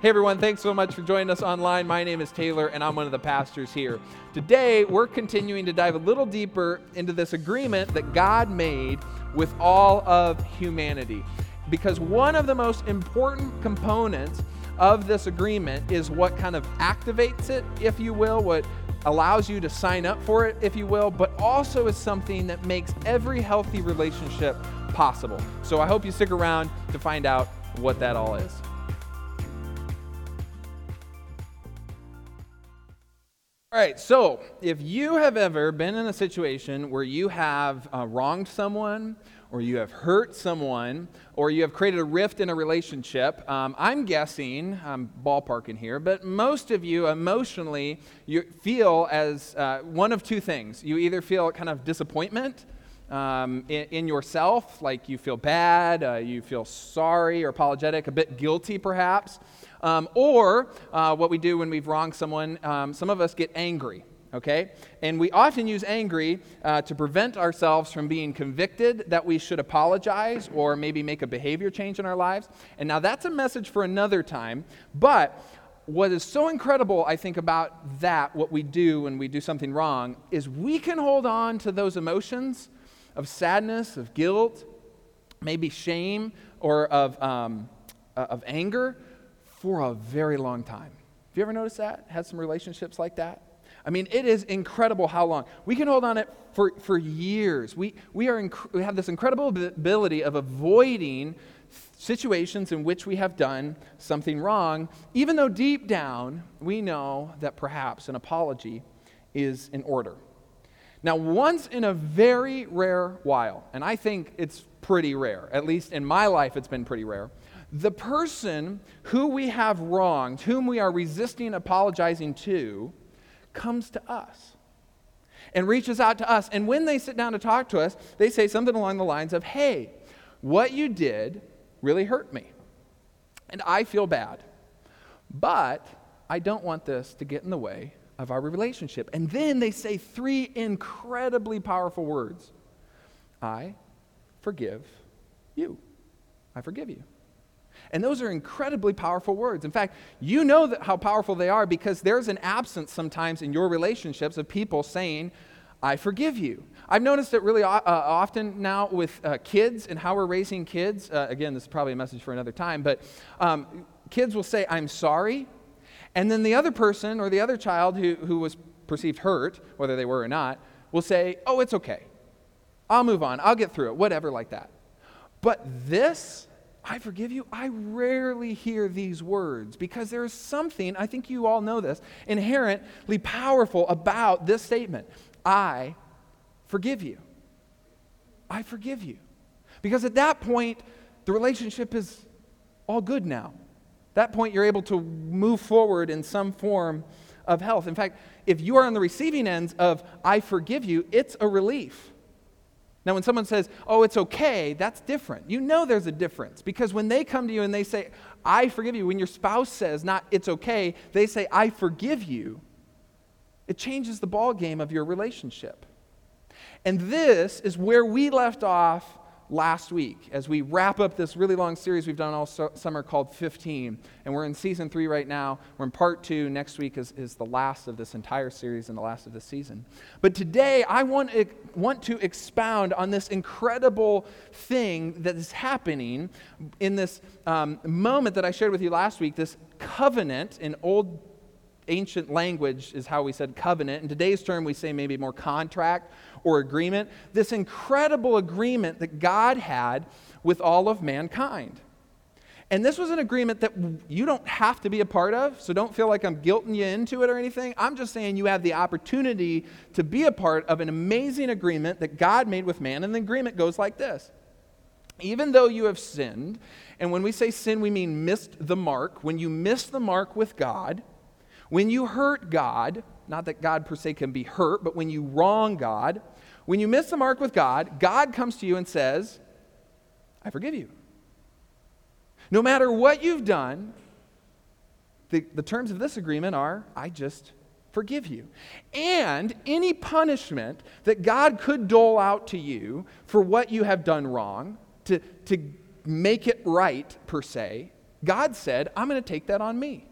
Hey everyone, thanks so much for joining us online. My name is Taylor and I'm one of the pastors here. Today, we're continuing to dive a little deeper into this agreement that God made with all of humanity. Because one of the most important components of this agreement is what kind of activates it, if you will, what allows you to sign up for it, if you will, but also is something that makes every healthy relationship possible. So I hope you stick around to find out what that all is. All right, so if you have ever been in a situation where you have uh, wronged someone, or you have hurt someone, or you have created a rift in a relationship, um, I'm guessing, I'm ballparking here, but most of you emotionally you feel as uh, one of two things. You either feel kind of disappointment um, in, in, yourself, like you feel bad, uh, you feel sorry or apologetic, a bit guilty perhaps. Um, or uh, what we do when we've wronged someone, um, some of us get angry, okay? And we often use angry uh, to prevent ourselves from being convicted that we should apologize or maybe make a behavior change in our lives. And now that's a message for another time, but what is so incredible, I think, about that, what we do when we do something wrong, is we can hold on to those emotions of sadness, of guilt, maybe shame, or of, um, uh, of anger for a very long time. Have you ever noticed that? Had some relationships like that? I mean, it is incredible how long. We can hold on it for, for years. We, we, are inc- we have this incredible ability of avoiding situations in which we have done something wrong, even though deep down we know that perhaps an apology is in order. Now, once in a very rare while, and I think it's pretty rare, at least in my life it's been pretty rare, the person who we have wronged, whom we are resisting apologizing to, comes to us and reaches out to us. And when they sit down to talk to us, they say something along the lines of, Hey, what you did really hurt me. And I feel bad. But I don't want this to get in the way of our relationship. And then they say three incredibly powerful words I forgive you. I forgive you. And those are incredibly powerful words. In fact, you know how powerful they are because there's an absence sometimes in your relationships of people saying, I forgive you. I've noticed it really uh, often now with uh, kids and how we're raising kids. Uh, again, this is probably a message for another time, but um, kids will say, I'm sorry. And then the other person or the other child who, who was perceived hurt, whether they were or not, will say, Oh, it's okay. I'll move on. I'll get through it, whatever, like that. But this, I forgive you, I rarely hear these words because there is something, I think you all know this, inherently powerful about this statement I forgive you. I forgive you. Because at that point, the relationship is all good now. At that point, you're able to move forward in some form of health. In fact, if you are on the receiving ends of I forgive you, it's a relief. Now, when someone says, oh, it's okay, that's different. You know there's a difference because when they come to you and they say, I forgive you, when your spouse says, not it's okay, they say, I forgive you, it changes the ball game of your relationship. And this is where we left off last week as we wrap up this really long series we've done all summer called 15. And we're in season three right now. We're in part two. Next week is, is the last of this entire series and the last of the season. But today, I want, want to expound on this incredible thing that is happening in this um, moment that I shared with you last week this covenant in Old ancient language is how we said covenant. In today's term, we say maybe more contract or agreement. This incredible agreement that God had with all of mankind. And this was an agreement that you don't have to be a part of, so don't feel like I'm guilting you into it or anything. I'm just saying you have the opportunity to be a part of an amazing agreement that God made with man. And the agreement goes like this Even though you have sinned, and when we say sin, we mean missed the mark, when you miss the mark with God, when you hurt God, not that God per se can be hurt, but when you wrong God, when you miss the mark with God, God comes to you and says, I forgive you. No matter what you've done, the, the terms of this agreement are, I just forgive you. And any punishment that God could dole out to you for what you have done wrong, to, to make it right, per se, God said, I'm going to take that on me.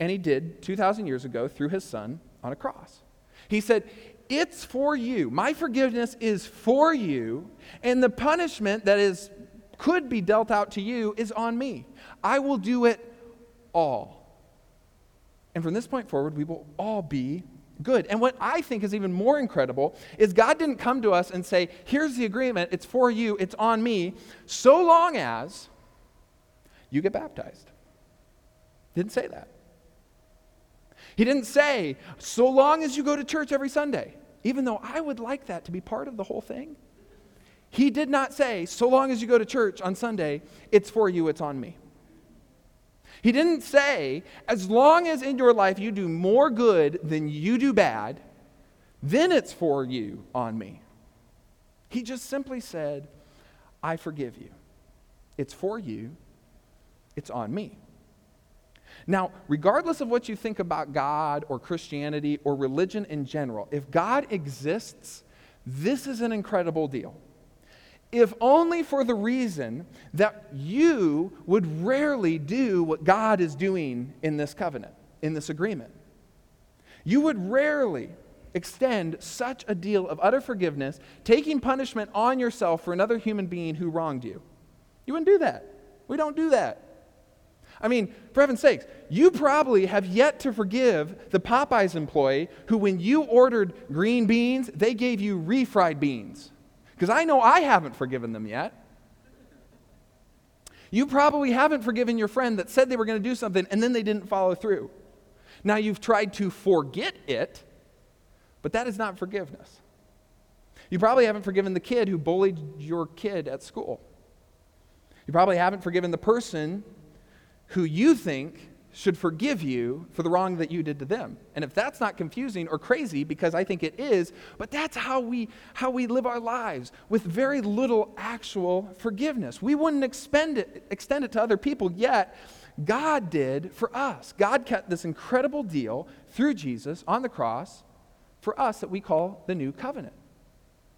And he did 2,000 years ago through his son on a cross. He said, It's for you. My forgiveness is for you, and the punishment that is could be dealt out to you is on me. I will do it all. And from this point forward, we will all be good. And what I think is even more incredible is God didn't come to us and say, Here's the agreement, it's for you, it's on me, so long as you get baptized. Didn't say that. He didn't say, So long as you go to church every Sunday, even though I would like that to be part of the whole thing. He did not say, So long as you go to church on Sunday, it's for you, it's on me. He didn't say, as long as in your life you do more good than you do bad, then it's for you on me. He just simply said, I forgive you. It's for you, it's on me. Now, regardless of what you think about God or Christianity or religion in general, if God exists, this is an incredible deal if only for the reason that you would rarely do what God is doing in this covenant, in this agreement. You would rarely extend such a deal of utter forgiveness, taking punishment on yourself for another human being who wronged you. You wouldn't do that. We don't do that. I mean, for heaven's sakes, you probably have yet to forgive the Popeyes employee who, when you ordered green beans, they gave you refried beans. Because I know I haven't forgiven them yet. You probably haven't forgiven your friend that said they were going to do something and then they didn't follow through. Now you've tried to forget it, but that is not forgiveness. You probably haven't forgiven the kid who bullied your kid at school. You probably haven't forgiven the person who you think should forgive you for the wrong that you did to them. And if that's not confusing or crazy, because I think it is, but that's how we, how we live our lives with very little actual forgiveness. We wouldn't expend it, extend it to other people, yet God did for us. God kept this incredible deal through Jesus on the cross for us that we call the new covenant.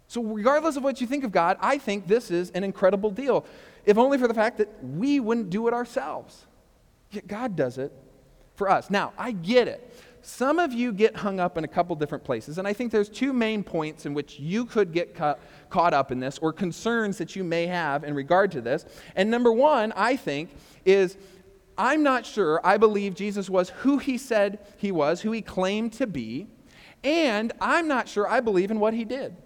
So, regardless of what you think of God, I think this is an incredible deal, if only for the fact that we wouldn't do it ourselves. Yet God does it for us. Now, I get it. Some of you get hung up in a couple different places, and I think there's two main points in which you could get ca- caught up in this or concerns that you may have in regard to this. And number one, I think, is I'm not sure I believe Jesus was who he said he was, who he claimed to be, and I'm not sure I believe in what he did.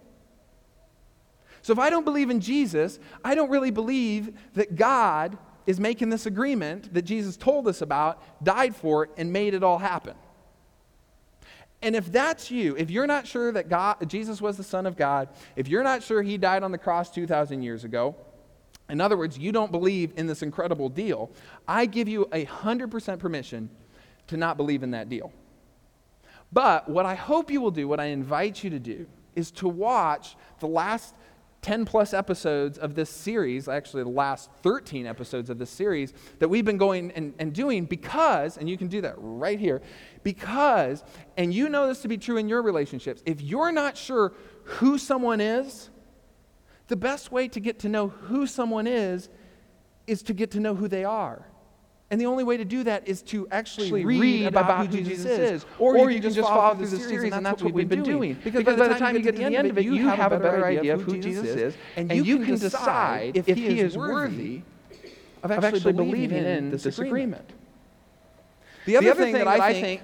So if I don't believe in Jesus, I don't really believe that God is making this agreement that Jesus told us about, died for, and made it all happen. And if that's you, if you're not sure that God, Jesus was the Son of God, if you're not sure he died on the cross 2,000 years ago, in other words, you don't believe in this incredible deal, I give you a 100% permission to not believe in that deal. But what I hope you will do, what I invite you to do, is to watch the last 10 plus episodes of this series, actually, the last 13 episodes of this series that we've been going and, and doing because, and you can do that right here, because, and you know this to be true in your relationships, if you're not sure who someone is, the best way to get to know who someone is is to get to know who they are. And the only way to do that is to actually, actually read, read, about, about who, Jesus, Jesus is. Or, or you, can just follow through the series, and that's, what we've been doing. Because, because by the time you get to the end of it, you have a better idea of who Jesus is, and you can decide if he is worthy of actually believing in this agreement. The other thing that I think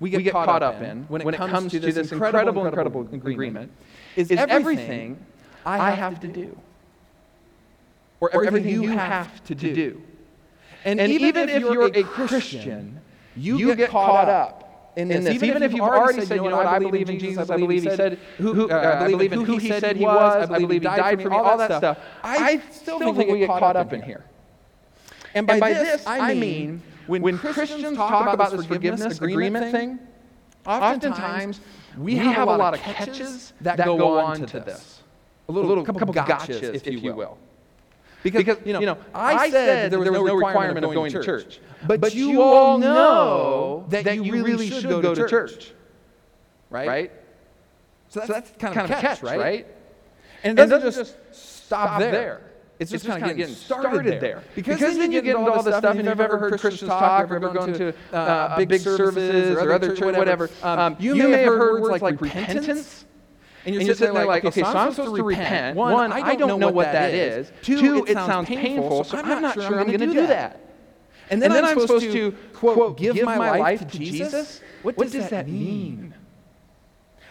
we get caught up in when it comes to this incredible, incredible agreement is everything I have to do. Or everything you have to do. And, and even, even, if you're, you're a Christian, you, you get, get, caught up in this. Even, even if, you've already said, you know what, I believe in Jesus, I believe he said, who, uh, I believe in who he said he was, I believe he died for me, all that stuff, I still think we get caught up in here. And by, this, I mean, when, Christians talk about this forgiveness agreement thing, oftentimes we have a lot of catches that go on to this. A little, couple gotchas, if you will. Because, because you, know, you know, I, said there was, no, requirement of going, to church. But, but you all know that, that you really should go to church. Right? right? So, that's, so that's kind, kind of a catch, catch right? right? And it doesn't, and doesn't just stop there. there. it's just, just kind of getting started, started there. there. Because then you get into all the stuff, and you've ever heard Christians talk, or ever gone to uh, big services or other church, whatever, um, you may have heard words like repentance. And And you're sitting there like, okay, so I'm supposed to repent. One, I don't know what that is. Two, it sounds painful, so I'm not sure I'm going to do that. And then, I'm, supposed, to, quote, give, my, life to Jesus? What does, that mean?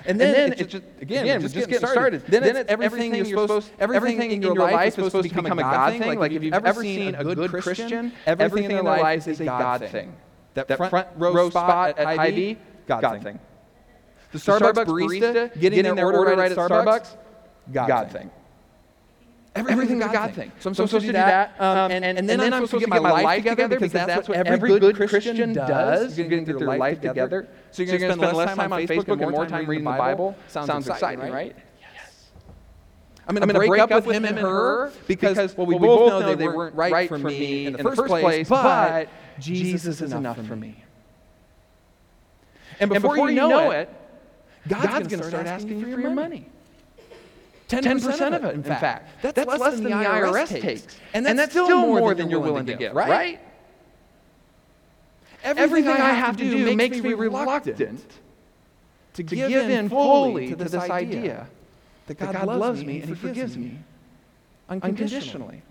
And then, it's just, again, again, we're just getting getting started. started. Then, Then it's everything, everything you're supposed, everything everything in your life is supposed to become a God thing. Like if you've ever seen a good Christian, everything in their life is a God thing. That front row spot at Hy-Vee, God thing. The Starbucks barista getting their order right at Starbucks, God thing. Everything's a God thing. So I'm supposed to do that. Um, and, and, then, I'm supposed to get my life together because that's what every good Christian does. You're going to get their life together. So you're going to spend less time on Facebook and more time reading the Bible. Sounds exciting, right? I'm going to break, up with him and her because, well, we, both know they weren't right for me in the first place, but Jesus is enough for me. And before, you know it, God's, going to start asking you for your money. 10% of it, in fact. That's, less than the IRS takes. And that's, still more than you're willing to give, right? right? Everything I have to do makes me reluctant to give in fully to this idea that God loves me and He forgives me unconditionally.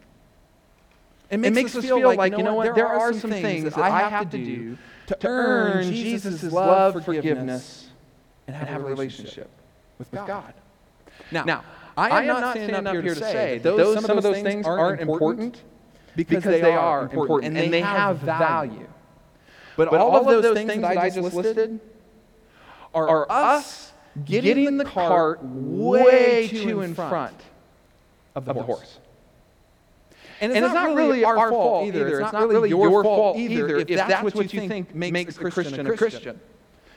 It makes, us feel like, you know what, there are some things that I have to do to earn Jesus' love, forgiveness, and have a relationship with God. Now, now I am not standing up here to say that those, some of those things aren't important because they are important and they have value. But all of those things that I just listed are us getting the cart way too in front of the horse. And it's, not, really our fault either. It's not really your fault either if that's what you think makes a Christian a Christian.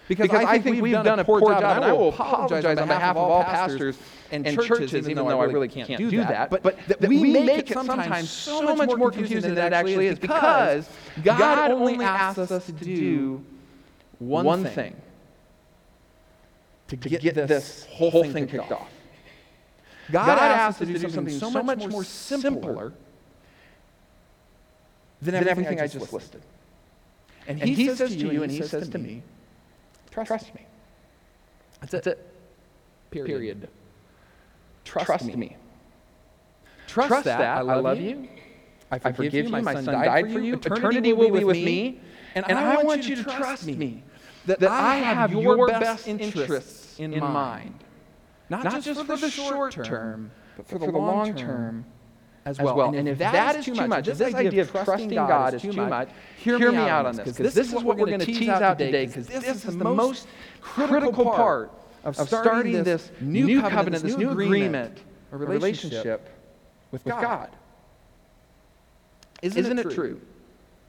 Because, I think we've done a poor job, and I will apologize on behalf of all pastors and churches, even though I really can't do that. But, but that we make it sometimes so much more confusing than it actually is because God only asks us to do one thing to get this whole thing kicked off. God asks us to do something so much more simpler than everything I just listed. And He says to you and He says to me, Trust me. That's it. That's it. Period. Period. Trust, Trust me. me. Trust, Trust that, that, I love you. I forgive, I forgive you. My, my son, son died for you. Eternity, Eternity will be with me. And, and I, I want you to trust me that, that I have your best interests in mind. Not, Not just for the short term, but for the long term as well. well. And, and, if that, that is too much, much if this idea of trusting God is too much, hear, hear me out on this, because this is what we're going to tease out today, because this is the most critical part of starting this new covenant, this new agreement, a relationship with God. Isn't it true?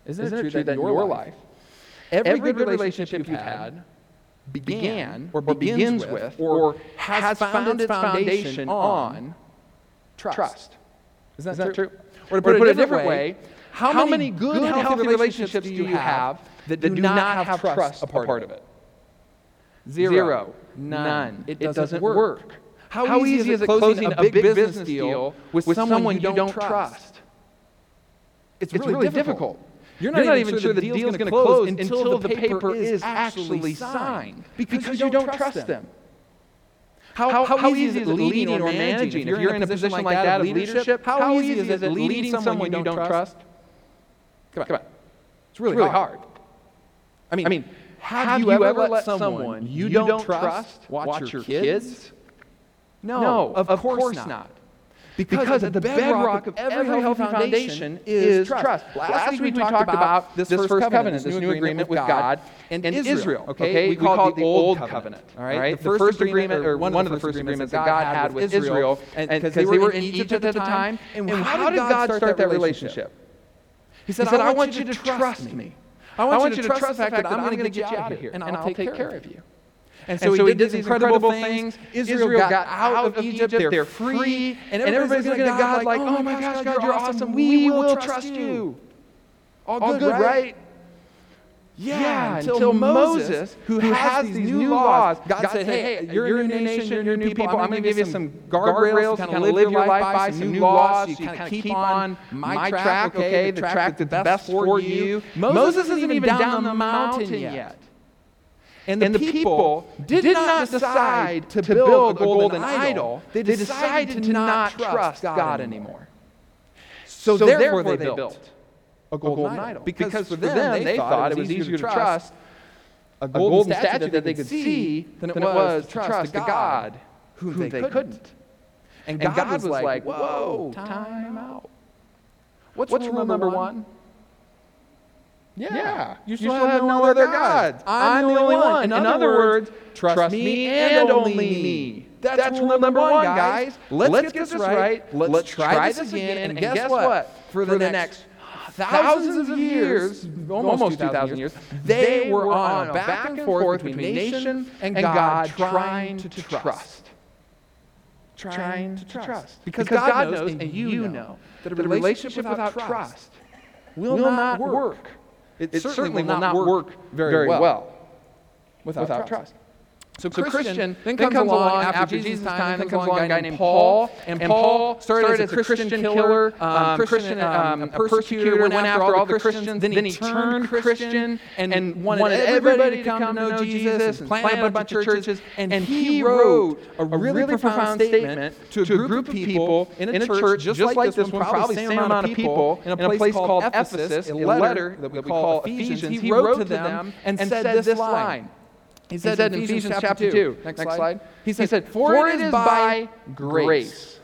Isn't it true that in your life, every good relationship you've had began or begins with or has found its foundation on trust? Isn't that, Isn't that true? true? Or to put, it, a different way, how, how many good, good healthy, healthy relationships do you have that do, do not have trust a part of it? Zero. Zero. None. It doesn't, it doesn't work. work. How, how easy, easy is it closing a big business deal with, with someone you don't trust? It's, it's really, really difficult. difficult. You're not, You're not even sure the deal's going to close until the paper is actually signed because, because you don't trust them. How, how, how, easy is it leading or managing? If you're in a position like that of leadership, how easy is it leading someone you don't trust? Come on, come on. It's really, really hard. I mean, I mean have, have you, you ever let someone you don't trust watch your kids? No, no of, of course, course not. Because, because at the bedrock of every healthy foundation is trust. Last, Last week we talked about this first covenant, this new agreement with God and, and Israel. Okay, we, we call it the old covenant. All right, the first agreement, or one of the first agreements that God had with Israel, because they were in Egypt at the time. And how did God start that relationship? He said, "I want you to trust me. I want you to trust the fact that I'm going to get you out of here, and I'll take care of you." And so, and so he, did, did these incredible, incredible things. Israel, Israel got, out of Egypt. They're, they're free. And everybody's, looking at God like, oh, oh my gosh, God, you're awesome. We will trust you. All good, All good right? Yeah, until, Moses, who, has, these new laws, God, said, hey, you're a new nation, you're new people, I'm going to give you some guardrails to kind of live your life by, some new laws, so you kind of keep on my track, okay, the track that's best for you. Moses isn't even down the mountain yet. And the, and the people did, did not decide to build a golden idol. They decided to not trust God anymore. So, so therefore, they built a golden, golden idol. Because, because for them, them they, thought it was easier to trust a golden, golden statue, statue that they could see than it was to trust a God who they, they couldn't. And God, God was like, whoa, time out. What's, What's rule number one? Yeah. yeah. You shall have, have no other gods. I'm, I'm the only one. In, In other words, trust, trust me and only me. That's, That's rule number one, guys. Let's, Let's get, this right. Let's, Let's try this again. And, and guess what? For the, For the next thousands of years, almost 2,000 years, they were on a back and forth between nation and God trying to trust. Trying to trust. Because God knows, and you know, that a relationship without trust will not work. It, it certainly, will not work very well without, without trust. So, so Christian, then, comes, comes along after Jesus' time, then comes along a guy named Paul, and Paul started as a Christian killer, um, um Christian, um, um, a persecutor, went after all the Christians, then he turned Christian and wanted everybody to come to know Jesus and planted a bunch of churches, and he wrote a really profound statement to a group of people in a church just like this one, probably the same amount of people, in a place called Ephesus, a letter that we call Ephesians, he wrote to them and said this line, he said, said in Ephesians, Ephesians chapter 2, next, next slide, he said, he said For, it is by grace.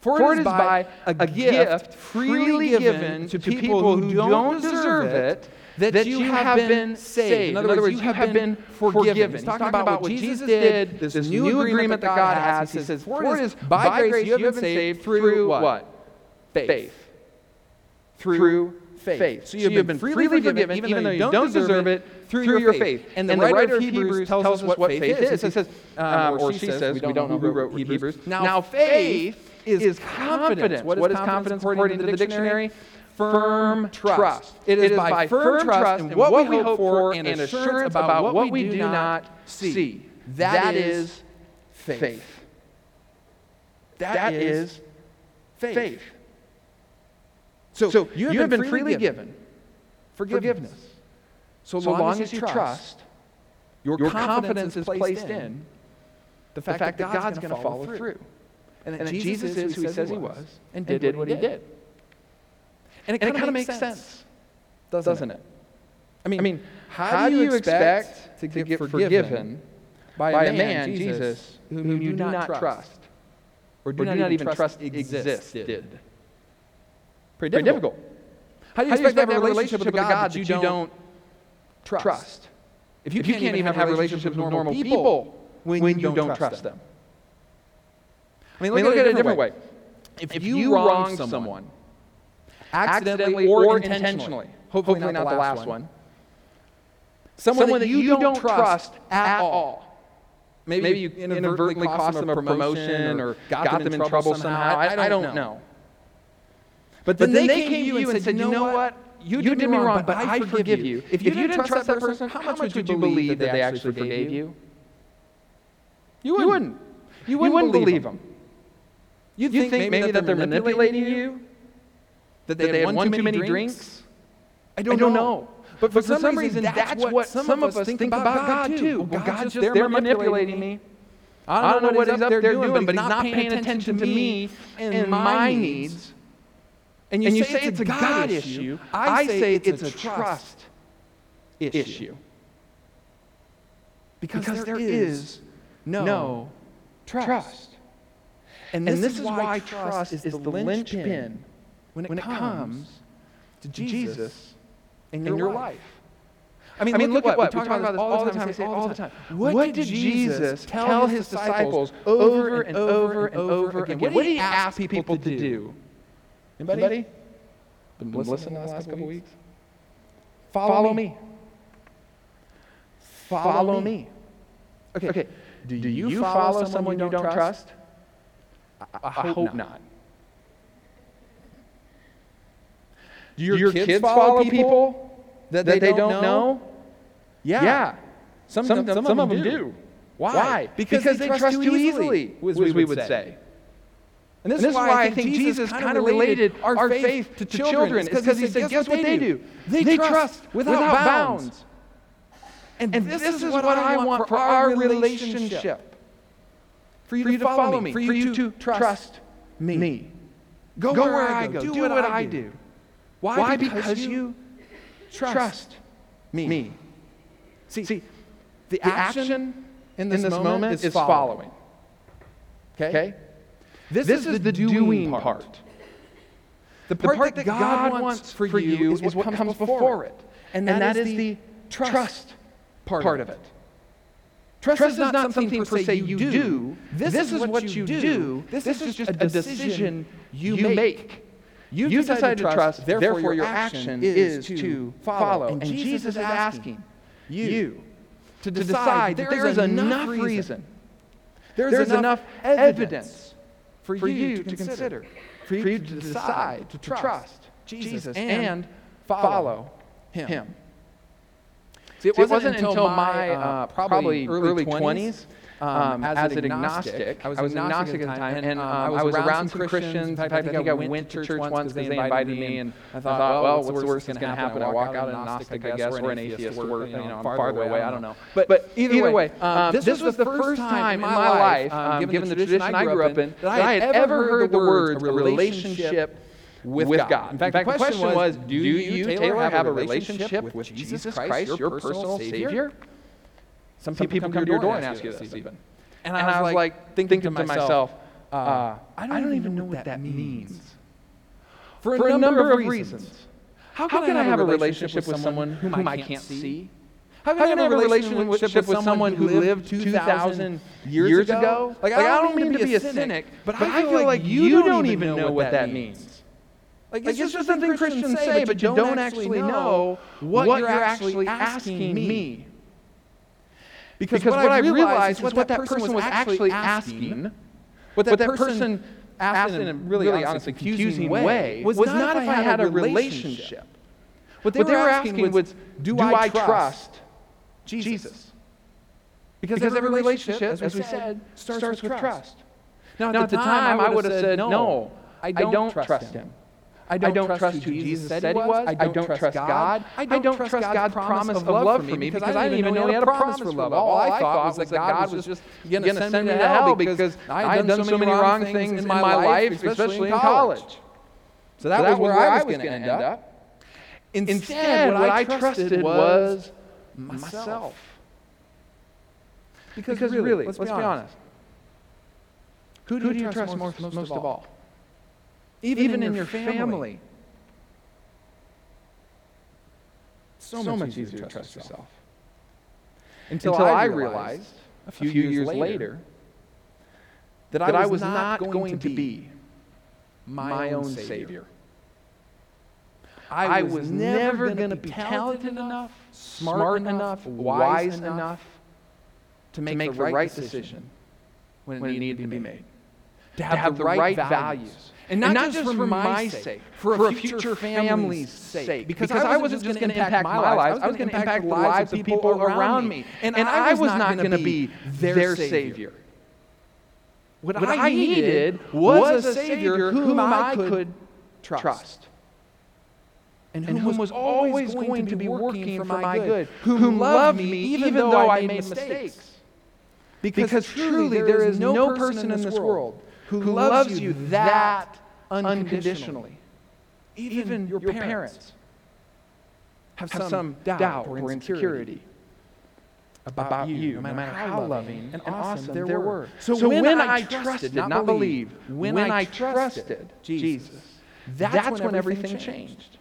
For, it is by a gift freely given to people who don't deserve it that, that you have been saved. In other words, you have been forgiven. He's talking about what Jesus did, this new agreement that God has. He says, For it is by grace you have been saved through what? Faith. Through faith. faith. So you have, so been, been freely, freely forgiven, even, even though you don't, don't deserve it, through, through your, faith. faith. And, the, and writer the writer of Hebrews tells us what faith is. He says, um, or she says, we don't know who wrote Hebrews. Now, faith is confidence. What is confidence according to the dictionary? Firm trust. It is by firm trust in what we hope for and assurance about what we do not see. That is faith. That is faith. So, so you, have you have been, been freely given, given forgiveness. forgiveness. So, so long, long, as you trust, trust your, your confidence, is placed in the fact, the fact that God's, God's going to follow through. through. And, that, and that Jesus, is who he says he was and did, did what he did. And it kind of makes sense, doesn't, doesn't it? it? I mean, I mean how, how do you expect to get, forgiven, forgiven by a man, Jesus, whom you, you do not trust, or do, or not, not even trust existed? Pretty difficult. How do you, How expect, do you expect to have a relationship with a God that you don't trust? trust? If you, if you can't, can't, even have relationships with normal people when, when you, you, don't, trust them. them. I mean, look, I mean, look at, it a different way. way. If, if, you wrong someone, accidentally or intentionally, hopefully, hopefully not, the last one, someone, someone that you don't trust at all, maybe, maybe you inadvertently cost them a promotion or got them in trouble somehow, I don't know. But then, but then they, they, came to you and said, you know what? You, you did, did me wrong, wrong but, I forgive you. you. If, you, if you didn't trust that person, how much would you believe that they actually forgave you? You wouldn't. You wouldn't, you wouldn't believe them. You think, think maybe, maybe that they're manipulating you? That they, that had one too many drinks? I don't, I don't know. know. But, but for, for some, reason, that's what some of us think about God, too. Well, God's just there manipulating me. I don't know what he's up there doing, but he's not paying attention to me and my needs. And you, and you say, say, it's a God, God issue. I, I say it's, it's a trust issue. issue. Because, because there is no, no trust. trust. And, this, and this is why trust is the linchpin when it, when it comes to Jesus in your, your life. I mean, I mean look, look, at what, we talk, about, about this all the time. We say all the time. What, what did Jesus tell his disciples over and over and over again? What did he ask people to do? Anybody? Anybody? Been, Been listening, listening the last couple weeks? weeks? Follow, Follow me. me. Follow, follow me. me. Okay. okay. Do, Do you, you follow, follow someone you don't trust? I, I, I hope, hope not. not. Do your, Do your kids, kids, follow people that, that they, they, don't, know? know? Yeah. yeah. Some, some, some, some, of them do. do. Why? Why? Because, because they, trust too easily, as we, we would say. say. And this, and this is why I think Jesus kind of related our faith to children. Because he said, guess what they do? They trust without bounds. And this is what I want for our relationship. For you to follow me, for you to trust me. Go where I go, do what I do. Why? Because you trust me. See, See the, the action in this, in this moment, moment, is following. Okay? okay? This, this, is, is the doing part. part. The, part the part, that, God, God wants for you is what comes before it. And that, and that is, is the trust part, part of it. Trust, trust is not something, something per se you do. This, this is, what, you do. This, this is just a decision you make. You've, You've decided, decided to trust, therefore, therefore your action is to follow. And, and Jesus is asking you to decide that there is enough reason, there is enough evidence for you to consider, for you to decide to trust Jesus and follow Him. See, it, wasn't, wasn't until my uh, uh probably, early 20s um, um, as, as, an agnostic. I was, I was agnostic at the time, and, and um, um I was around some Christians. In fact, I think I went to church once because they invited me, and I thought, well, what's the worst that's going to happen? I walk out an agnostic, I guess, or an atheist, or you know, farther away. I don't know. But, but either way, um, this was the first time in my life, given the tradition I grew up in, that I had ever heard the words a relationship with, God. God. In fact, In fact the, question was, do you, Taylor, have, a relationship with Jesus Christ, your personal Savior? Some people, people come to your door and ask you this, even. And, and I, was like, thinking, thinking to myself, uh, uh, I, don't I don't even know what that means. For a, For a number, of reasons. How can, How can I, have a relationship with someone whom, I can't see? How can, How can I have a relationship with someone who lived 2,000 years ago? Like, I don't mean to be a cynic, but I feel like you don't even know what that means. Like, it's, like, just, just something Christians, say, but you don't actually know what, what you're actually asking me. Because, because what, what I realized is what that person was actually asking, what that, what that person asked in a really, really honestly confusing way, was, was not if I had a relationship. What they, what were, they were asking was, do, do I trust Jesus? Jesus? Because, because every relationship, as we said, said starts, starts with trust. Now, at, now, the, time, I would have said, no, I don't trust him. I don't, I don't trust, trust who Jesus said he was. I don't, I don't trust God. I don't, I don't trust God's promise of love for me because I didn't even know he had a promise for love. All I thought was that God was just going to send me to hell because I had done so many wrong things in my life, especially in college. So that was where I was going to end up. Instead, what I trusted was myself. Because really, let's be honest. Who do you trust most of all? Even, even in, in, your family. family. So, so, much, much easier to trust yourself. yourself. Until, Until, I realized, a few, years, years, later, that, that I, was not going, to be my own Savior. Savior. I, was never going to be talented enough, smart enough, wise enough to make, to make the right decision when it, when it needed to be made. To have, to have the, right values and not, and not just, just, for my sake, sake for, for, a future, family's sake. Because, because I wasn't just going to impact my life, I was going to impact the lives of people around me. And, and I was not going to be their Savior. What, what I needed was a Savior whom I could trust. And whom, and whom was always going to be working for my good, whom loved me even though I made mistakes. Because, because truly, there is no person in this world who loves you that unconditionally. Even, your, parents have, some doubt or insecurity about, you, no matter, how loving and, awesome their were. So, when, I trusted, did not believe, when, I trusted Jesus, that's, when, everything changed.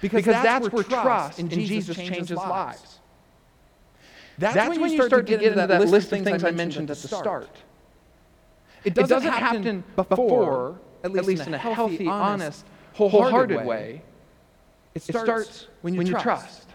Because, because that's, that's where trust in Jesus changes lives. That's, that's when you start to get into that list of things I mentioned at the start. It doesn't, it doesn't happen before, at least, at least in a healthy, honest, wholehearted way. It starts, it starts when, you, when trust. you trust.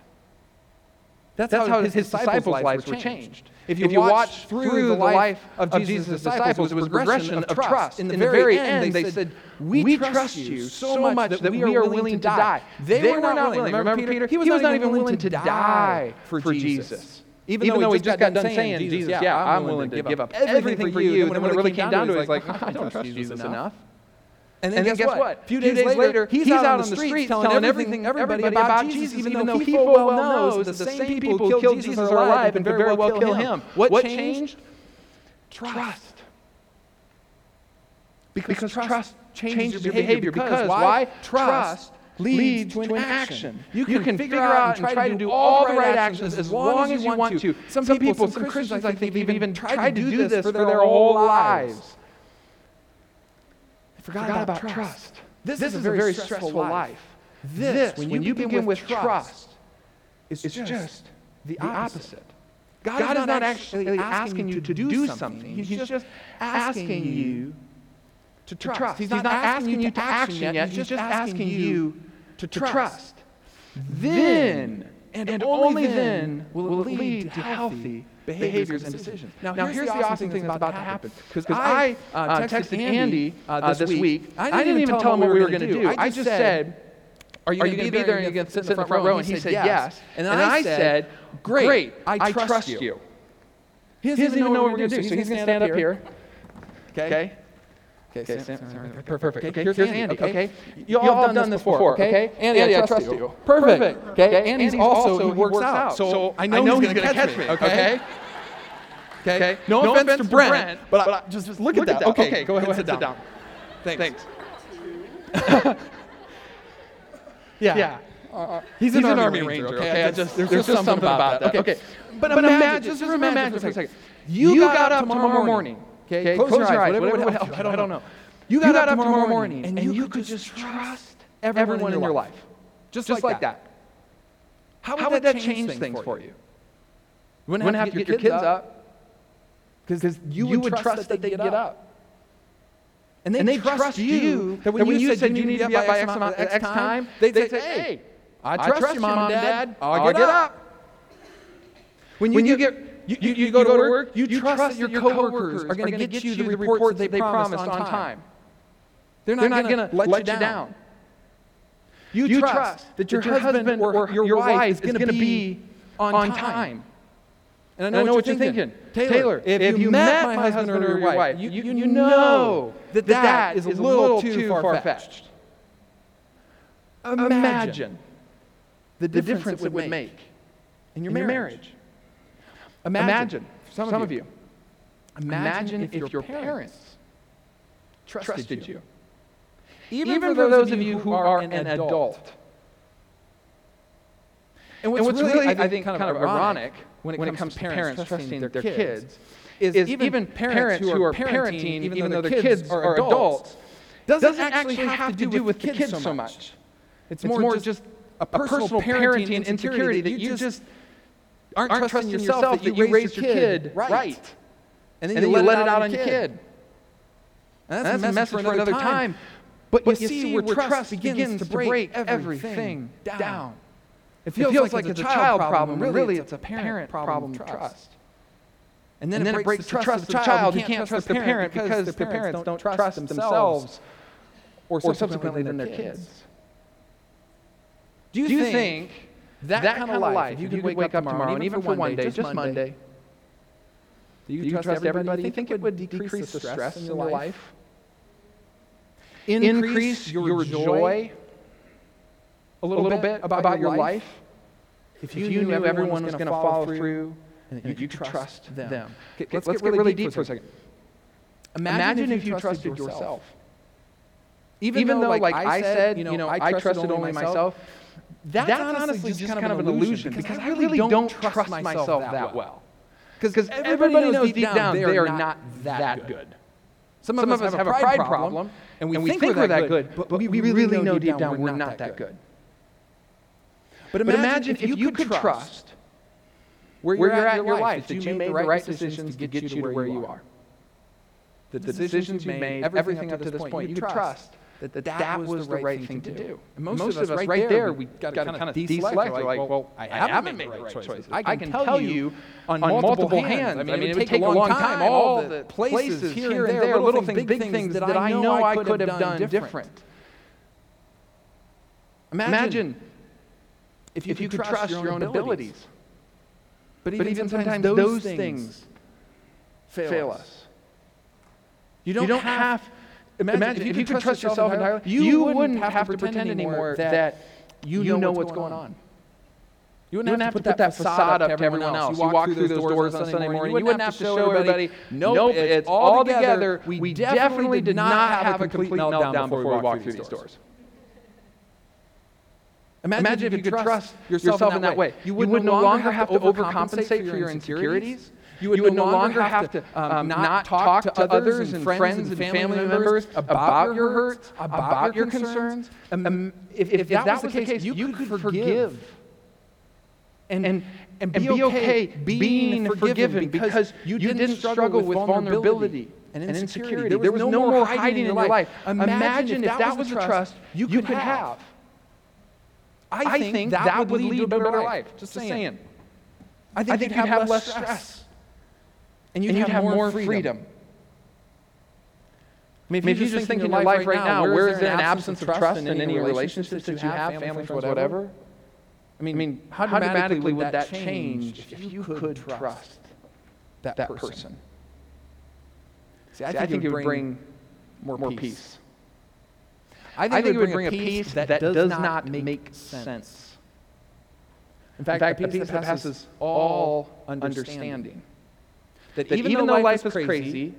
That's, That's how his, his disciples' lives were changed. If you, if you watch through the life of Jesus' disciples, it was a progression of trust. In the, in the very end, they said, We trust you so much that we are willing to die. They, they were not willing. Remember Peter? He was, he was not even willing to die for Jesus. Even, Even though, he just got, done saying, Jesus, yeah, I'm willing to give up everything for you. And when it really came down to it, it's like, I don't trust Jesus enough. And then, and guess, guess what? A few days, days later, he's, he's out, out on the streets telling, telling everything, everybody, everybody about, about Jesus, even, even though he full well knows that the same people who killed Jesus are alive and very well kill him. What, what changed? Trust. Because, because trust changes your behavior. Because why? Trust leads to an action. You can, you can figure out and try to do all the right actions as long as you want to. Some people, some Christians, I think, they've even tried to do this for their whole lives forgot, forgot about, about trust. trust. This, this, is, a very, stressful, stressful life. life. This, when, when you, begin, begin with trust, it's, it's just the opposite. God, God is not actually asking you to do something. He's just asking you to trust. He's not asking you to action yet. He's just asking you to trust. Then, and only then, will it lead to healthy behaviors, and decisions. Now, now here's, here's, the awesome thing that's about to happen. Because I uh, uh, texted Andy uh, uh this week. I didn't, I didn't even tell him what we were going to do. I just said, are you, you going to be there and you're going to sit in the front, front row? And he said yes. And then I said, great, I trust you. He doesn't even know what we're going to do. So he's going to stand up here. Okay? Okay, okay stand, stand, perfect. Okay, here's, here's Andy. Okay, you all have done this before. Okay, Andy, Andy I, trust I trust you. Perfect. Okay, Andy's also he works out, so I know he's going to catch me. Okay. Okay. okay. No, no offense, offense, to Brent, Brent but, but I, just, just look, look, at that. Okay, okay, go ahead, go ahead sit, down. Thanks. Thanks. yeah. Yeah. Uh, he's, he's, an, an Army, Ranger, Ranger, okay? okay? Just, there's, there's, just something, about, that. Okay. okay. But, but imagine, just, just imagine for a second. You, you got, got up tomorrow morning. Okay, close, close your eyes. Whatever, whatever would help you. I don't know. You got up tomorrow morning, and you could just trust everyone in your life. Just like that. How would that change things for you? You wouldn't have to get your kids up because you, you, would trust, that they get, get up. And they, and they trust, you that when, when you, you said you need to be up by X, amount, X time, they'd say, hey, I trust, I you, mom and dad. I'll, get, up. up. When you, when you you, you, you, go, go to work, you, you trust, that your coworkers are going to get you the reports that they promised on time. They're not, not going to let you down. You trust that your husband or your wife is going to be on time. And I know, and I know what, you're thinking. thinking. Taylor, if, if, you met my husband or your wife, you, you, you know that that is a little too far-fetched. Imagine the difference it would make in your marriage. Imagine, some of you, imagine if your parents trusted you. Even for those of you who are an adult. And what's really, I think, kind of ironic when it, when comes, it comes to parents, trusting their, their kids, is, is even parents who are parenting, even, even though their kids are adults, doesn't, actually have to do with the kids so much. It's more, more just a personal, parenting and insecurity that you just aren't, aren't trusting yourself that you raised your kid right. And then, and you, then let, it out on your kid. And that's, a message for another time. But, but you see where trust begins to break everything down. It feels, it feels like, like, it's a child problem, when really it's a parent problem, problem trust. And then, and then it, breaks it breaks the trust, of the child. You can't trust the parent because the parents don't trust themselves or subsequently then their kids. Do you think that kind of life, if you could wake up tomorrow, and even for one day, just Monday, do you trust everybody? Do you think it would decrease the stress in your life? Increase your joy a little, a little bit, bit about, about, your life, life if you, if you knew, knew everyone was going to follow through, and you, you could trust, trust them. them. Get, let's, let's, get, really deep, deep for a second. Imagine, Imagine if, you trusted, trusted yourself. yourself. Even, Even, though, like, like I said, you know, I trusted only myself, that's, that's honestly just kind of an illusion because I really don't trust myself that well. Because everybody knows deep down they are not that good. Some of us have a pride problem, and we think we're that good, but we really know deep down we're not that good. But imagine, but imagine if, if, you could trust where you're, at in your life, that you made the right decisions to get you to where you are. The, the decisions you made, everything up to this point, you could trust that that, that was the right thing to do. And most, most of us right there, we got to kind of deselect. We're like, well, I haven't made the right choices. I can tell you on multiple hands. I mean, it would take a long time. All the places here and there, little things, big things that I know I could have done different. Imagine if you, could trust your own abilities. But even, sometimes, those things fail us. You don't have, imagine, imagine if, you, if you could trust yourself entirely, you, you wouldn't have, have to pretend anymore that, that you, you know what's going on. You wouldn't, have, have, to put, that, facade up to everyone else. You walk, through those doors on Sunday morning. You wouldn't have to show everybody, nope, it's all together. We definitely did not have a complete meltdown before we walked through these doors. Imagine, Imagine if, you could trust yourself, in that way. You would, you would no longer have to overcompensate for your insecurities. You would, you would no, longer have to um, um, not talk to others and friends and family members about your hurts, about your concerns. Um, if, if, if, that was the case, you, could forgive. And, and, and be, be okay being forgiven because you didn't struggle with vulnerability and insecurity. There was no more hiding in your life. Imagine if that was the trust you could have. I, think, that, that would lead, to a better, life. Just, saying. I think, you'd, have less stress. And you'd, and you'd have, have, more freedom. freedom. I mean, if, I mean, if you just think in your life right now, where is there an absence of trust in any relationships that you have, family, friends, whatever? I mean, I mean how, dramatically would that change if you could trust that person? See, I think it would bring more peace. I think, I think it would bring a peace that, that does, not make, sense. In fact, In fact a peace, peace that passes all understanding. That, that even, even though life is crazy,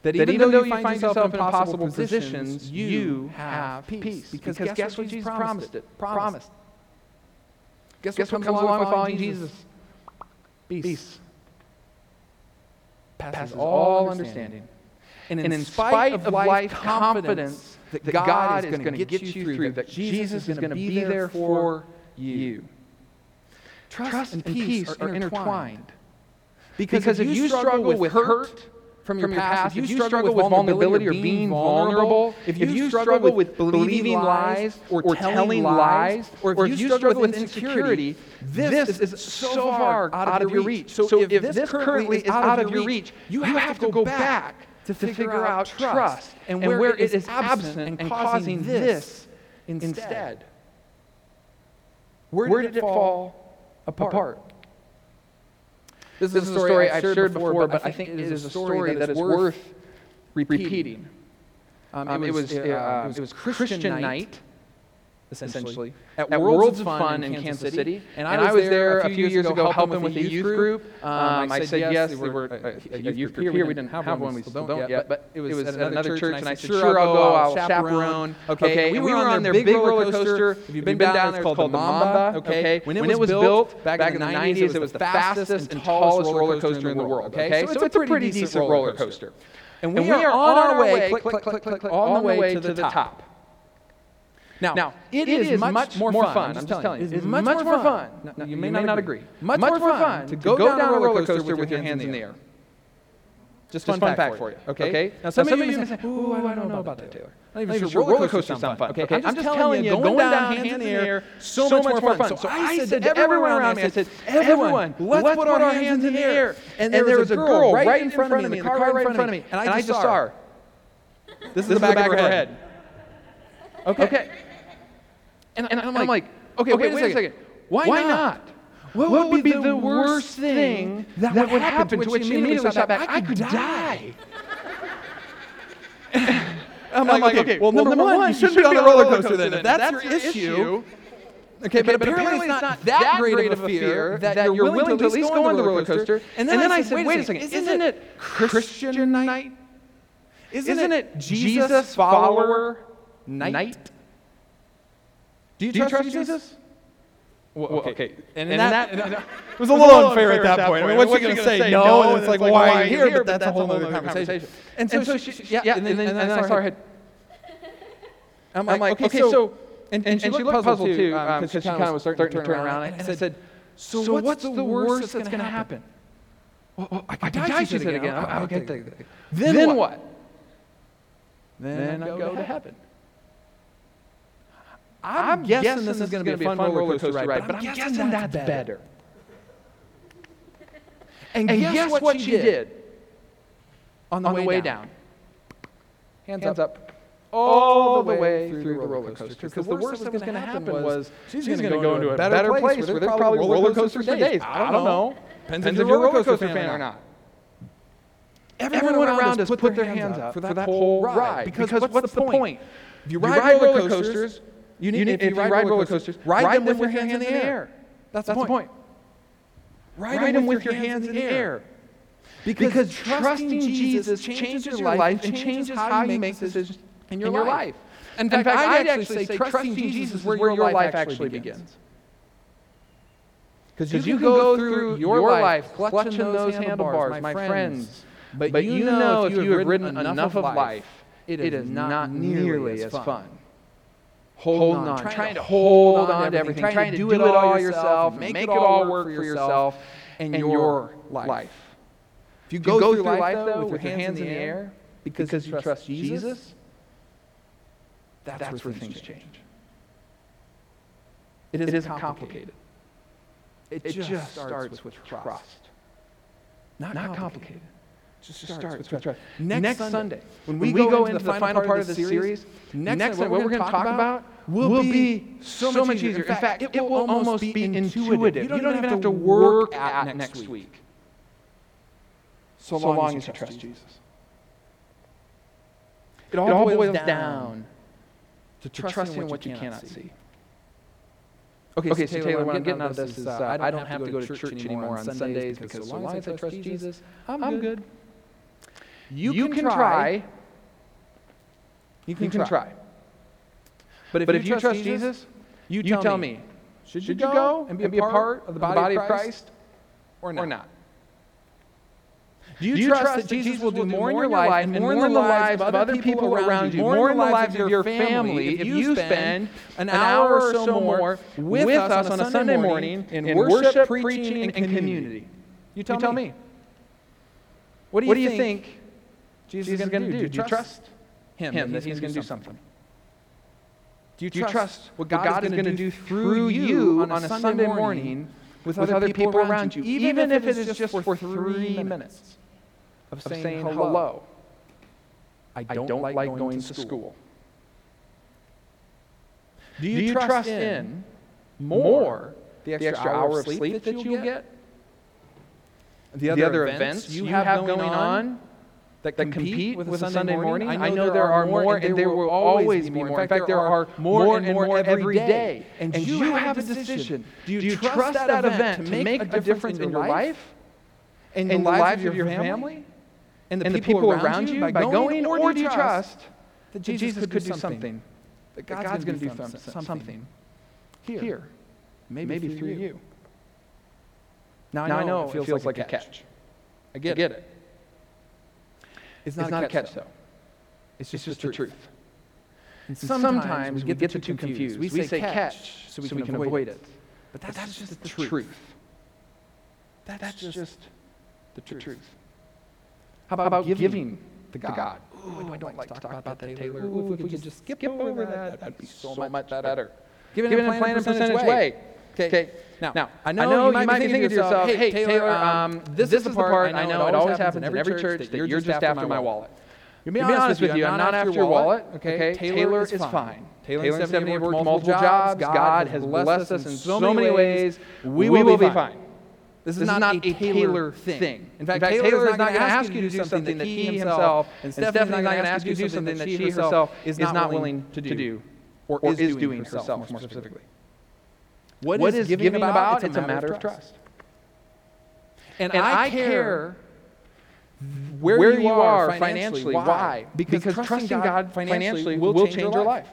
that even, that even though you find yourself in impossible positions, you have peace. Because, because guess, what Jesus promised it? Promised. Guess, guess what comes along with following Jesus? Peace. peace. Passes all understanding. And in, and in spite of life confidence that, that God, is going to get you through, that Jesus is going to be there for you. Trust, Trust and peace are intertwined. Because, because if you struggle with hurt from your, past, if you struggle with vulnerability or being vulnerable, if you struggle with believing lies or telling lies, or if you struggle with insecurity, this is so far out of your reach. So if this currently is out of your reach, you have to go back to figure, out trust and where, and where it is absent and causing this instead. Where did, where did it fall apart? This, this is a story I've shared before, but I think it is a story that is worth repeating. Um, um, it, was, it, uh, uh, it was Christian night essentially, at, at Worlds of Fun in Kansas City. And I, was, I was there a few years ago helping with a youth group. Um, um, I said yes, they were a, a youth group here. We didn't have one, we still don't yet, but it was at another church, and I said, sure, I'll go, I'll chaperone. Okay, we were on their big roller coaster. If you've been down there, it's called the Mamba. Okay, when it was built back in the 90s, it was the fastest and tallest roller coaster in the world. Okay, so it's a pretty decent roller coaster. And we are on our way, click, click, click, click, on the way to the top. Now, now it, it is, is, much more fun. fun. I'm just telling, telling you. It is much, much more fun. fun. Now, you, may, you may not agree. Much, much more fun to go, go down, a roller coaster with your hands in the air. Just, Just fun, fact, for you. Okay? okay? Now, some, now, some of you may say, "Ooh, I don't know about that, Taylor." I'm not even sure roller coasters sound fun. Okay? okay? I'm, just telling you, going down hands in the air, so much more fun. So I said to everyone around me, I said, "Everyone, let's put our hands in the air." And there was a girl right in front of me in the car right in front of me, and I just saw her. This is the back of her head. Okay. And, and, and I'm, like, okay, okay, wait, wait a second. Why, Why not? not? What, what, would be, the, the worst thing that, that would happen? To which she immediately shot back, I could die. I'm, like, okay, okay, well, number, one, one, you shouldn't be on a roller coaster then. If that's, that's your issue. Okay, but, but apparently, it's not that great of a fear that, that you're willing to at least go on the roller coaster. And then, and then I, said, wait a second, isn't it Christian night? Isn't it Jesus follower night? Do you, Do you trust, trust, Jesus? Jesus? Well, okay. okay. And, and, that, that, it was a little unfair at that point. I mean, what's she going to say? No, and it's like, well, why are you here? But that's a whole other conversation. And so, she, yeah, and then I saw her head. I'm like, okay, so, and, and, she looked puzzled too, because um, um, she kind of was starting to turn around. And I said, so what's the worst that's going to happen? Well, I could die, she said again. Okay, then what? Then I go to heaven. I'm, guessing, this is going to be a fun roller coaster ride, but I'm guessing that's better. And, and guess, guess, what, what she did, did on the, on way, way down? down? Hands, Hands up. up. All, the way, through, through the roller coaster. Because the worst that was going to happen was she's, going to go into a better place where there's probably roller coasters for days. I don't know. Depends if you're a roller coaster fan or not. Everyone, Everyone around us put their hands up for that whole ride. Because, because what's the point? If you ride roller coasters, you need, if you ride roller coasters, ride them with your hands in the air. That's the point. Ride them with your hands in the air. Because, because trusting Jesus changes your life and changes how you make decisions in your, life. In fact, I'd actually say trusting Jesus is where your life actually begins. Because you, you can go through your life clutching those handlebars, my friends, but, but you know if you have ridden enough of life, it is not nearly as fun. Holding on, trying, trying to hold on to everything, trying to do it all yourself, make it all work for yourself and your life. If you go through life, though, with your hands in the air because you trust Jesus, that's where things change. It isn't complicated. It just starts with trust. Not complicated just starts, starts with trust. Next, next Sunday, Sunday, when we, when go, into the final part of the series, next, next Sunday, what we're going to talk about will be so, much easier. In fact, it, will almost be intuitive. You don't, you don't even have to work at next week. So, so long as you trust Jesus. It all, it all boils, boils down to trusting in what you cannot see. Okay, okay, so, Taylor, Taylor what I'm getting out of this is uh, I don't have to go to church anymore on Sundays because so long as I trust Jesus, I'm good. You, you can, can, try. You can, you can try. try. But if, but you, if you trust, Jesus, Jesus you, tell, tell me, should, should you go and be, and a part of the body, of Christ or not? Or not? Do you, do you trust, trust, that Jesus will do more in your life and more in the lives of other people around you, more in the lives of your family, if you spend an hour or so more with us on a Sunday morning in worship, preaching, and community? You tell me. What do you think Jesus, Jesus is going to do? Do you trust, trust him, him that he's going to do something? Do you, do you trust what God, God is going to do through you on a Sunday morning with, with other people around you, even if it is just for three minutes of saying, saying hello? I don't, I don't like going, going to school. Do you, do you trust, trust in more the extra, the extra hour of sleep that you'll get? The other, the other events you have going on that compete, that compete with, with a Sunday, Sunday morning. morning. I know, there, are more, and there will always be more. In fact, there are more and more every day. And, and you have a decision. Do you, Do you trust that event to make a difference in your life, and in the lives of your family, and the people around you by going, or do you trust that Jesus could do something, that God's going to do something here, maybe through you? Now I know it feels like a catch. I get it. It's not, it's a, not catch, a catch, though. It's just, it's just the truth. And sometimes, sometimes we get the two confused. We, we say catch so we, so can, we can avoid, avoid it. But that's, but that's just, just the truth. truth. That's, that's just, just the truth. truth. How about, How about giving, giving to God? To God? Ooh, I don't like to talk about, about that, Taylor. Ooh, if we could just skip over that, that'd be so much better. Giving in a plan and percentage way. Okay. Now, now, I know, I know you, might, you might be thinking to yourself, hey, Taylor, um, um, this, this is the part I know, it always happens in every church that you're just after my wallet. To be honest with you, I'm not after your wallet. Okay, Taylor is fine. Taylor and Stephanie have worked multiple jobs. God has blessed us in so many ways. We will be fine. This is, this not, not, a Taylor thing. thing. In fact, In fact Taylor, Taylor, is not going to ask you to do something that he himself, and Stephanie's not going to ask you to do something that she herself is not willing to do, or is doing herself more specifically. What, what is, is giving, giving about? It's a matter, matter of trust. And, and I, I care where, where you, are financially. Why? Because, because trusting God financially will change your life.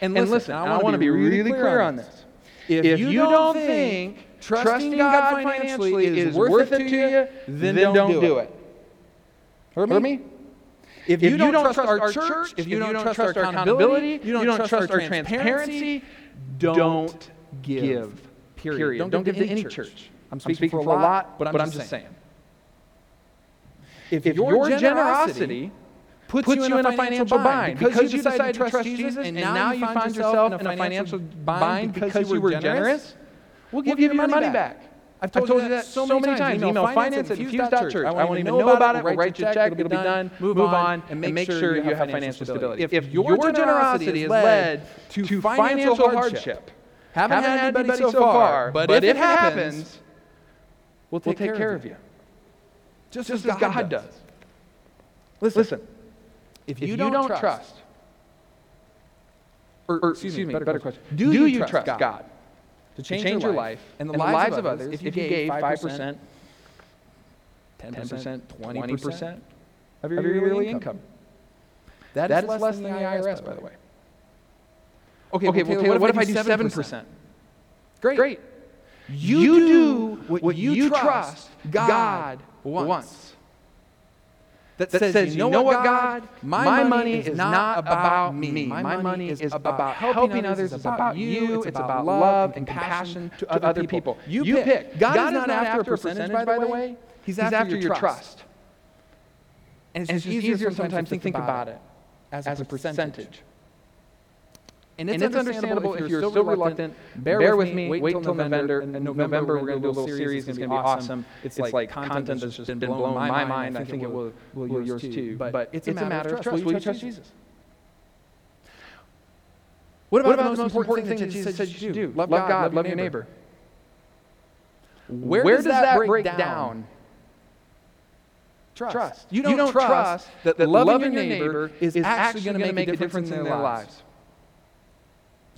And listen, and listen I, I want to be really clear on this. If, if you don't think trusting God financially is worth it to you, then don't do it. Heard me? If you don't trust our church, if you don't trust our accountability, you don't trust our transparency, don't give. Period. period. Don't, Don't give, give to any church. church. I'm speaking, I'm speaking for, a lot, but I'm, but just, I'm just saying. saying. If, if your, your generosity puts, puts you in a financial bind because you decided to trust Jesus and now you find yourself in a financial bind because you were generous. We'll give you your money back. I've told, I've told you that so many times. Email finance at fuse.church. I want to even know about it. We'll write you a check. It'll be done. Move on and make sure you have financial stability. If your generosity has led to financial hardship, haven't had anybody so far, but if it happens, we'll take care of you. Just as God does. Listen, if you don't trust, or excuse me, better question, do you trust God? to change, change your, life, and the, and lives, lives, of others, if you, if you gave 5%, 10%, 20% of your, yearly, income. income. That, that is less, than the IRS, by the way. Okay, okay, well, what, what if I do 7%? 7%? Great. Great. You, you do what, what you trust God wants that, that says, you know what, God? My, my money is not about me. My money is about helping others. It's about you. It's about love and compassion to other people. You pick. God is not after a percentage, by the way. He's after your trust. And it's just easier sometimes to think about it as a percentage. And it's, and it's understandable, if you're, still reluctant. Bear, bear with me. Wait, wait till November. In November, we're going to do a little series. It's going to be awesome. It's, it's like content that's just been blown my mind. I think it will, will yours too. But it's a matter of trust. Will you trust Jesus? What about, about the most important thing that Jesus said you should do? Love God, love your neighbor. Where does that break down? Trust. You don't trust that loving your neighbor is actually going to make a difference in their lives.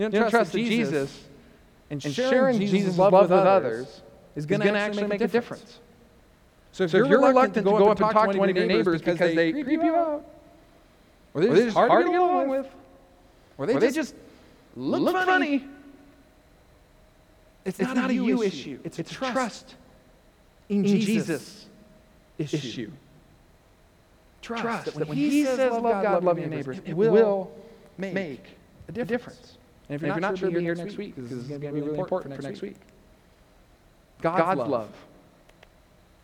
You don't, you don't trust, trust Jesus, Jesus and, sharing Jesus' love, love with others is going to actually make a difference. So if, so you're, you're reluctant, to go, up and talk to one of your neighbors because, they creep you out, or they're, just hard, hard to get along with, or they, or they just look, funny, funny, it's, it's not, not, a you issue. issue. It's, it's a trust in Jesus, Jesus issue. Trust, trust that when, when he says love God, love your neighbors, it will make a difference. And if you're, not, if you're not, sure, be here next week, because this is going to be really important for next week. God's, God's love. love.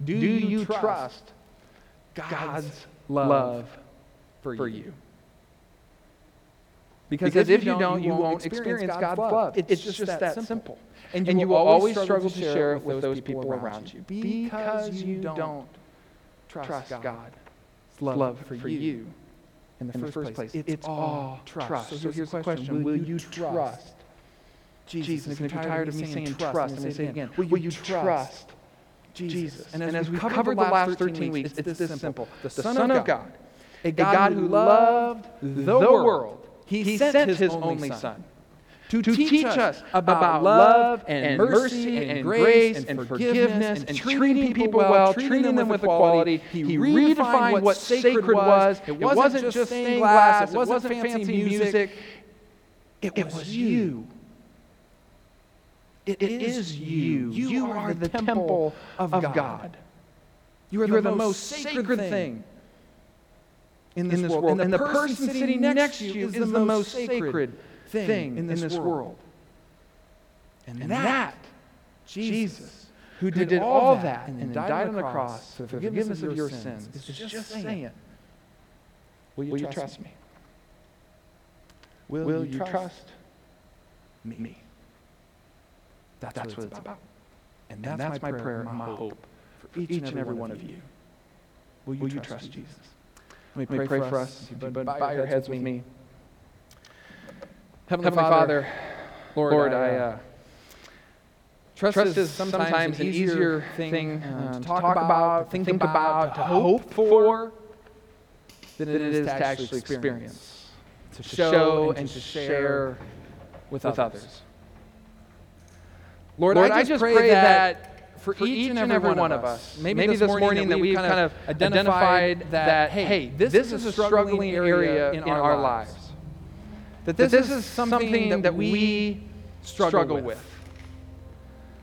Do, you trust God's love for you? Because, because if, you don't, you won't experience God's love. It's, it's just, just that simple. simple. And you, and you will always struggle to share it with those people around you because you don't trust God's love for you in the, in first, the first place. place. It's, it's all trust. trust. So, so here's the question. question. Will you trust Jesus? Jesus. And if you're tired of me saying trust, I'm going to say it again. Will, will you trust Jesus? And as, and as we've covered the last 13 weeks, it's, it's this simple. The Son of God, a God who loved the world, he sent his only Son to, to teach us about love and mercy and grace and forgiveness and treating people well, treating them with equality. He redefined what sacred was. It wasn't just stained glass, it wasn't fancy music. It was you. It is you. You are the temple of God. You are the most sacred thing in this world. And the person sitting next to you is the most sacred thing, in, this in this, world. world. And, and that, that, Jesus, who did, who did all that and, and died, died on the cross for the forgiveness, of your sins, is just, just saying, Will you, will trust, trust me? Will, will you, trust, trust me? me? That's, that's what, it's about. And that's, and that's my, prayer and my hope for each, each and every one of you. Will you, will you trust, Jesus? Let me pray, pray for us. But bow your heads with me. Heavenly, Heavenly Father, Father, Lord, Lord I, uh, uh, trust, trust is sometimes, an easier thing uh, to talk about, think, think about, to hope for, than it is to actually experience, to show and to share with others. Lord, Lord I just pray that for each and every one of us, maybe, maybe this morning that we've kind of identified that, hey, this is a struggling area in our lives that this, that this is something, that, that we struggle, struggle with. with.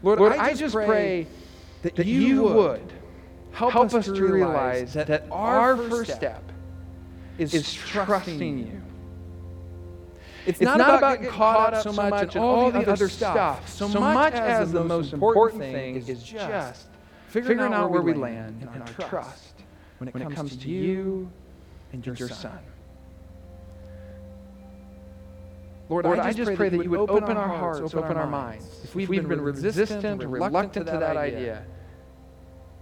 Lord, Lord I, just pray that, that you would help, help us, to realize that, that our first step is, is trusting you. It's, it's not, not, about getting caught up so much in all the other stuff, so much as the most important thing is just figuring out where we land in our trust when it comes to you and your, Son. Lord, Lord I, just pray that you would open our hearts, open our minds. If we've been resistant or reluctant to that idea,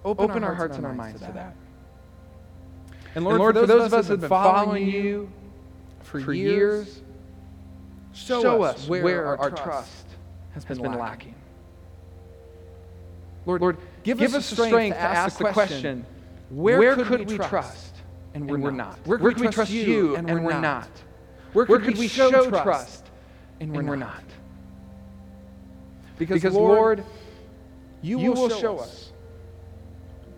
open our hearts and our minds to that. And Lord, Lord for those of us that have been following you for years, show us where our trust has been lacking. Lord, Lord give, give us the strength to ask the question, where, where could, we trust and we're, and we're not? Where could, we trust you and, and we're not? Where could, where could we show trust and we're, and we're not? Because, because Lord, you, you will show us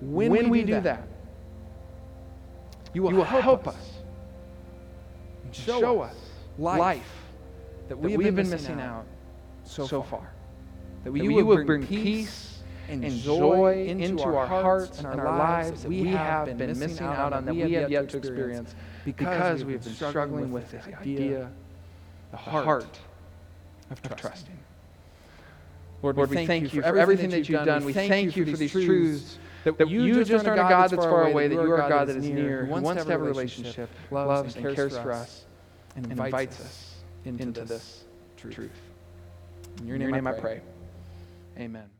when, when we, do that, that. You will, you will help, help us and show, us life, life that we, that have, been missing out so, so far. That, we, that you will bring peace and joy into our hearts and our lives that we have been missing out on, that we have yet to experience because we have been struggling with this idea, the heart of trusting. Lord, Lord, we thank you for everything that you've done. We thank you for these truths that, that you just aren't a God that's far away, that you are a God that is near, who wants to have a relationship, loves and cares for us, and invites us into this truth. In your name I pray. Amen.